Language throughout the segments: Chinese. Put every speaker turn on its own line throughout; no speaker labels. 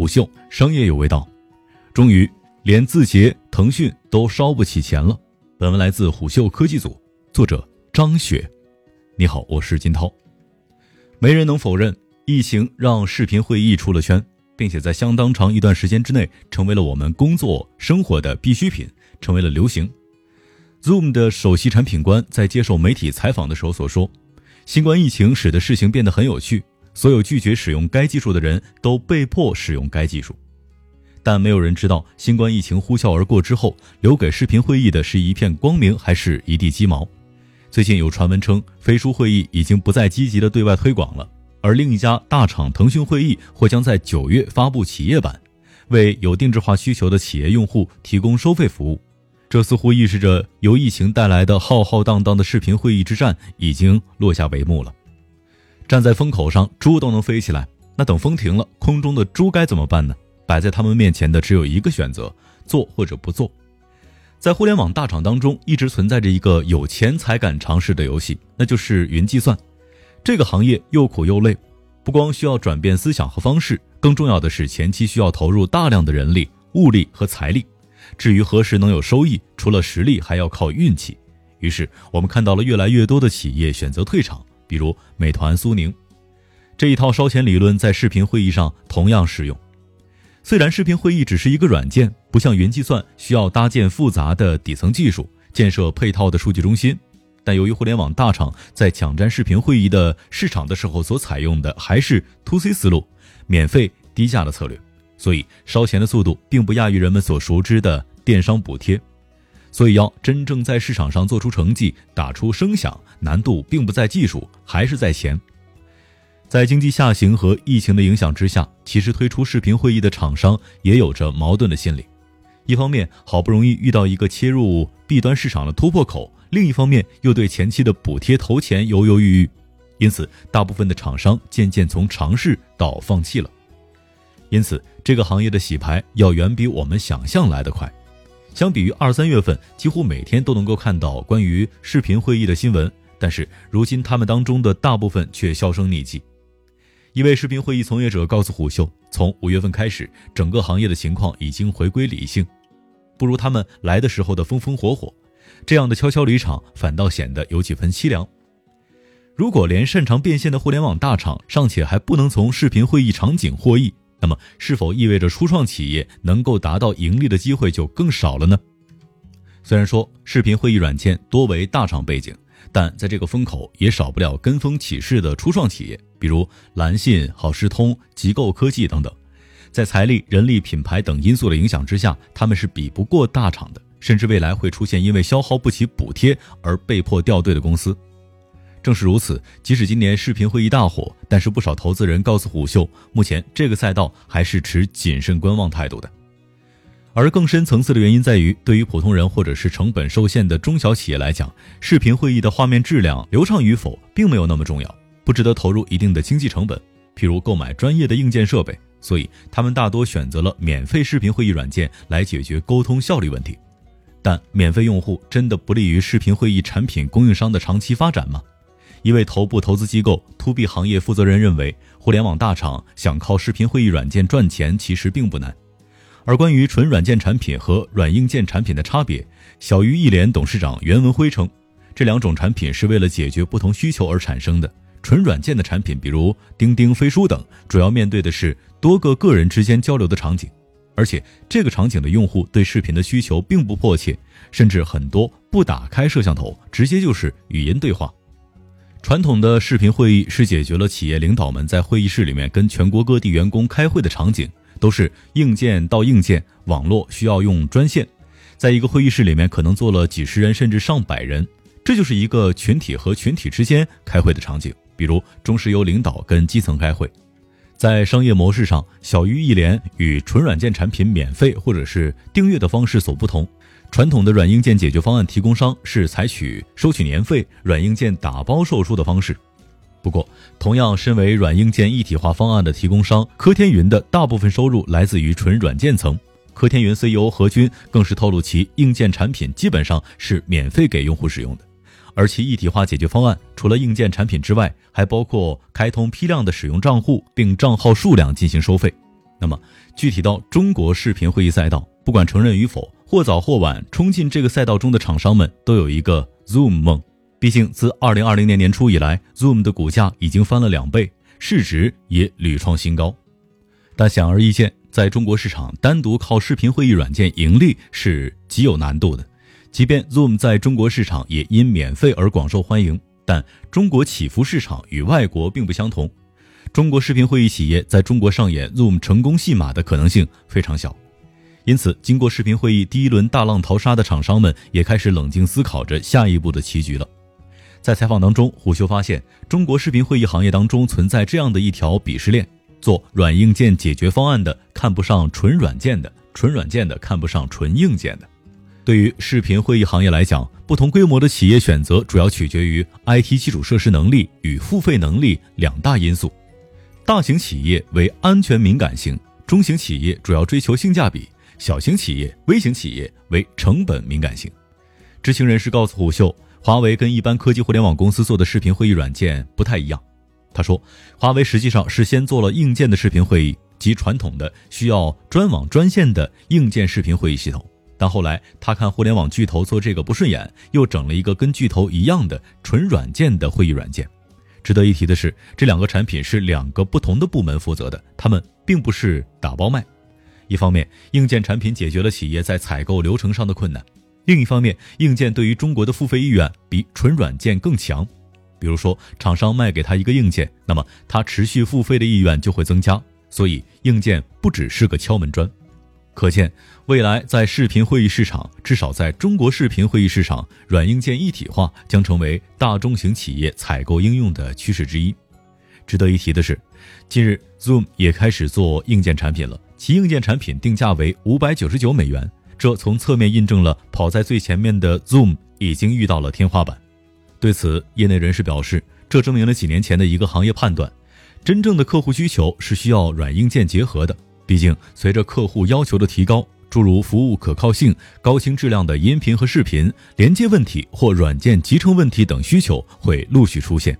虎嗅商业有味道，终于连字节、腾讯都烧不起钱了。本文来自虎嗅科技组，作者张雪。你好，我是金涛。没人能否认，疫情让视频会议出了圈，并且在相当长一段时间之内，成为了我们工作生活的必需品，成为了流行。Zoom 的首席产品官在接受媒体采访的时候所说：“新冠疫情使得事情变得很有趣。”所有拒绝使用该技术的人都被迫使用该技术，但没有人知道新冠疫情呼啸而过之后，留给视频会议的是一片光明还是一地鸡毛。最近有传闻称，飞书会议已经不再积极的对外推广了，而另一家大厂腾讯会议或将在九月发布企业版，为有定制化需求的企业用户提供收费服务。这似乎预示着由疫情带来的浩浩荡荡的视频会议之战已经落下帷幕了。站在风口上，猪都能飞起来。那等风停了，空中的猪该怎么办呢？摆在他们面前的只有一个选择：做或者不做。在互联网大厂当中，一直存在着一个有钱才敢尝试的游戏，那就是云计算。这个行业又苦又累，不光需要转变思想和方式，更重要的是前期需要投入大量的人力、物力和财力。至于何时能有收益，除了实力，还要靠运气。于是，我们看到了越来越多的企业选择退场。比如美团、苏宁，这一套烧钱理论在视频会议上同样适用。虽然视频会议只是一个软件，不像云计算需要搭建复杂的底层技术、建设配套的数据中心，但由于互联网大厂在抢占视频会议的市场的时候所采用的还是 to C 思路，免费低价的策略，所以烧钱的速度并不亚于人们所熟知的电商补贴。所以，要真正在市场上做出成绩、打出声响，难度并不在技术，还是在钱。在经济下行和疫情的影响之下，其实推出视频会议的厂商也有着矛盾的心理：一方面好不容易遇到一个切入 B 端市场的突破口，另一方面又对前期的补贴投钱犹犹豫豫。因此，大部分的厂商渐渐从尝试到放弃了。因此，这个行业的洗牌要远比我们想象来得快。相比于二三月份，几乎每天都能够看到关于视频会议的新闻，但是如今他们当中的大部分却销声匿迹。一位视频会议从业者告诉虎嗅，从五月份开始，整个行业的情况已经回归理性，不如他们来的时候的风风火火。这样的悄悄离场，反倒显得有几分凄凉。如果连擅长变现的互联网大厂尚且还不能从视频会议场景获益，那么，是否意味着初创企业能够达到盈利的机会就更少了呢？虽然说视频会议软件多为大厂背景，但在这个风口也少不了跟风起势的初创企业，比如蓝信、好视通、极构科技等等。在财力、人力、品牌等因素的影响之下，他们是比不过大厂的，甚至未来会出现因为消耗不起补贴而被迫掉队的公司。正是如此，即使今年视频会议大火，但是不少投资人告诉虎嗅，目前这个赛道还是持谨慎观望态度的。而更深层次的原因在于，对于普通人或者是成本受限的中小企业来讲，视频会议的画面质量流畅与否并没有那么重要，不值得投入一定的经济成本，譬如购买专业的硬件设备，所以他们大多选择了免费视频会议软件来解决沟通效率问题。但免费用户真的不利于视频会议产品供应商的长期发展吗？一位头部投资机构 To B 行业负责人认为，互联网大厂想靠视频会议软件赚钱其实并不难。而关于纯软件产品和软硬件产品的差别，小鱼一联董事长袁文辉称，这两种产品是为了解决不同需求而产生的。纯软件的产品，比如钉钉、飞书等，主要面对的是多个个人之间交流的场景，而且这个场景的用户对视频的需求并不迫切，甚至很多不打开摄像头，直接就是语音对话。传统的视频会议是解决了企业领导们在会议室里面跟全国各地员工开会的场景，都是硬件到硬件，网络需要用专线，在一个会议室里面可能坐了几十人甚至上百人，这就是一个群体和群体之间开会的场景。比如中石油领导跟基层开会，在商业模式上，小鱼一联与纯软件产品免费或者是订阅的方式所不同。传统的软硬件解决方案提供商是采取收取年费、软硬件打包售出的方式。不过，同样身为软硬件一体化方案的提供商科天云的大部分收入来自于纯软件层。科天云 CEO 何军更是透露，其硬件产品基本上是免费给用户使用的，而其一体化解决方案除了硬件产品之外，还包括开通批量的使用账户并账号数量进行收费。那么具体到中国视频会议赛道，不管承认与否，或早或晚冲进这个赛道中的厂商们都有一个 Zoom 梦。毕竟自2020年年初以来，Zoom 的股价已经翻了两倍，市值也屡创新高。但显而易见，在中国市场单独靠视频会议软件盈利是极有难度的。即便 Zoom 在中国市场也因免费而广受欢迎，但中国起伏市场与外国并不相同。中国视频会议企业在中国上演 Zoom 成功戏码的可能性非常小，因此，经过视频会议第一轮大浪淘沙的厂商们也开始冷静思考着下一步的棋局了。在采访当中，虎嗅发现，中国视频会议行业当中存在这样的一条鄙视链：做软硬件解决方案的看不上纯软件的，纯软件的看不上纯硬件的。对于视频会议行业来讲，不同规模的企业选择主要取决于 IT 基础设施能力与付费能力两大因素。大型企业为安全敏感型，中型企业主要追求性价比，小型企业、微型企业为成本敏感性。知情人士告诉虎嗅，华为跟一般科技互联网公司做的视频会议软件不太一样。他说，华为实际上是先做了硬件的视频会议，即传统的需要专网专线的硬件视频会议系统，但后来他看互联网巨头做这个不顺眼，又整了一个跟巨头一样的纯软件的会议软件。值得一提的是，这两个产品是两个不同的部门负责的，他们并不是打包卖。一方面，硬件产品解决了企业在采购流程上的困难；另一方面，硬件对于中国的付费意愿比纯软件更强。比如说，厂商卖给他一个硬件，那么他持续付费的意愿就会增加。所以，硬件不只是个敲门砖。可见，未来在视频会议市场，至少在中国视频会议市场，软硬件一体化将成为大中型企业采购应用的趋势之一。值得一提的是，近日 Zoom 也开始做硬件产品了，其硬件产品定价为五百九十九美元，这从侧面印证了跑在最前面的 Zoom 已经遇到了天花板。对此，业内人士表示，这证明了几年前的一个行业判断：真正的客户需求是需要软硬件结合的。毕竟，随着客户要求的提高，诸如服务可靠性、高清质量的音频和视频、连接问题或软件集成问题等需求会陆续出现。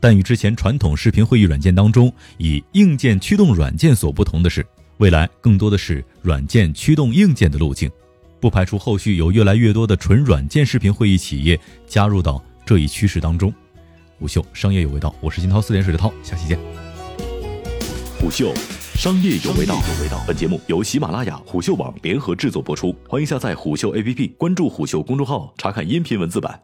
但与之前传统视频会议软件当中以硬件驱动软件所不同的是，未来更多的是软件驱动硬件的路径，不排除后续有越来越多的纯软件视频会议企业加入到这一趋势当中。虎嗅商业有味道，我是金涛，四点水的涛，下期见。
虎嗅。商业有味道，本节目由喜马拉雅、虎嗅网联合制作播出，欢迎下载虎嗅 APP，关注虎嗅公众号，查看音频文字版。